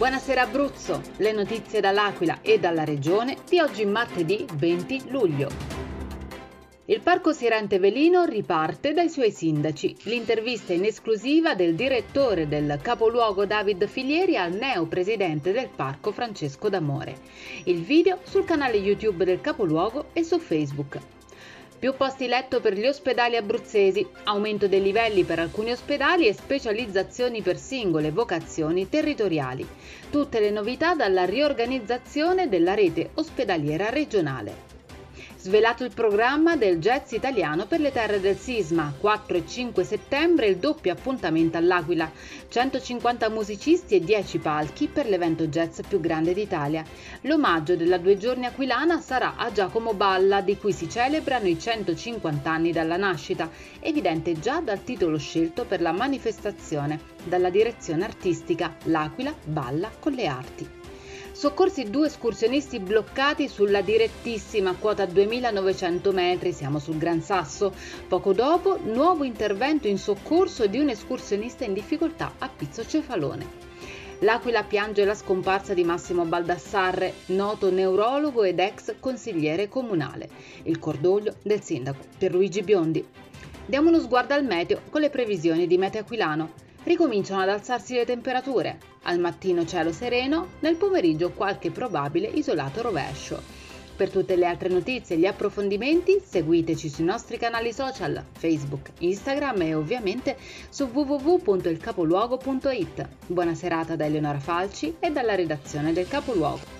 Buonasera Abruzzo, le notizie dall'Aquila e dalla regione di oggi martedì 20 luglio. Il Parco Sirente Velino riparte dai suoi sindaci. L'intervista in esclusiva del direttore del capoluogo David Filieri al neo presidente del parco Francesco D'Amore. Il video sul canale YouTube del capoluogo e su Facebook. Più posti letto per gli ospedali abruzzesi, aumento dei livelli per alcuni ospedali e specializzazioni per singole vocazioni territoriali. Tutte le novità dalla riorganizzazione della rete ospedaliera regionale. Svelato il programma del jazz italiano per le terre del sisma, 4 e 5 settembre il doppio appuntamento all'Aquila, 150 musicisti e 10 palchi per l'evento jazz più grande d'Italia. L'omaggio della due giorni aquilana sarà a Giacomo Balla, di cui si celebrano i 150 anni dalla nascita, evidente già dal titolo scelto per la manifestazione, dalla direzione artistica L'Aquila balla con le arti. Soccorsi due escursionisti bloccati sulla direttissima quota 2900 metri, siamo sul Gran Sasso. Poco dopo, nuovo intervento in soccorso di un escursionista in difficoltà a Pizzo Cefalone. L'Aquila piange la scomparsa di Massimo Baldassarre, noto neurologo ed ex consigliere comunale. Il cordoglio del sindaco Pierluigi Biondi. Diamo uno sguardo al meteo con le previsioni di Meteo Aquilano. Ricominciano ad alzarsi le temperature. Al mattino cielo sereno, nel pomeriggio qualche probabile isolato rovescio. Per tutte le altre notizie e gli approfondimenti seguiteci sui nostri canali social, Facebook, Instagram e ovviamente su www.ilcapoluogo.it. Buona serata da Eleonora Falci e dalla redazione del Capoluogo.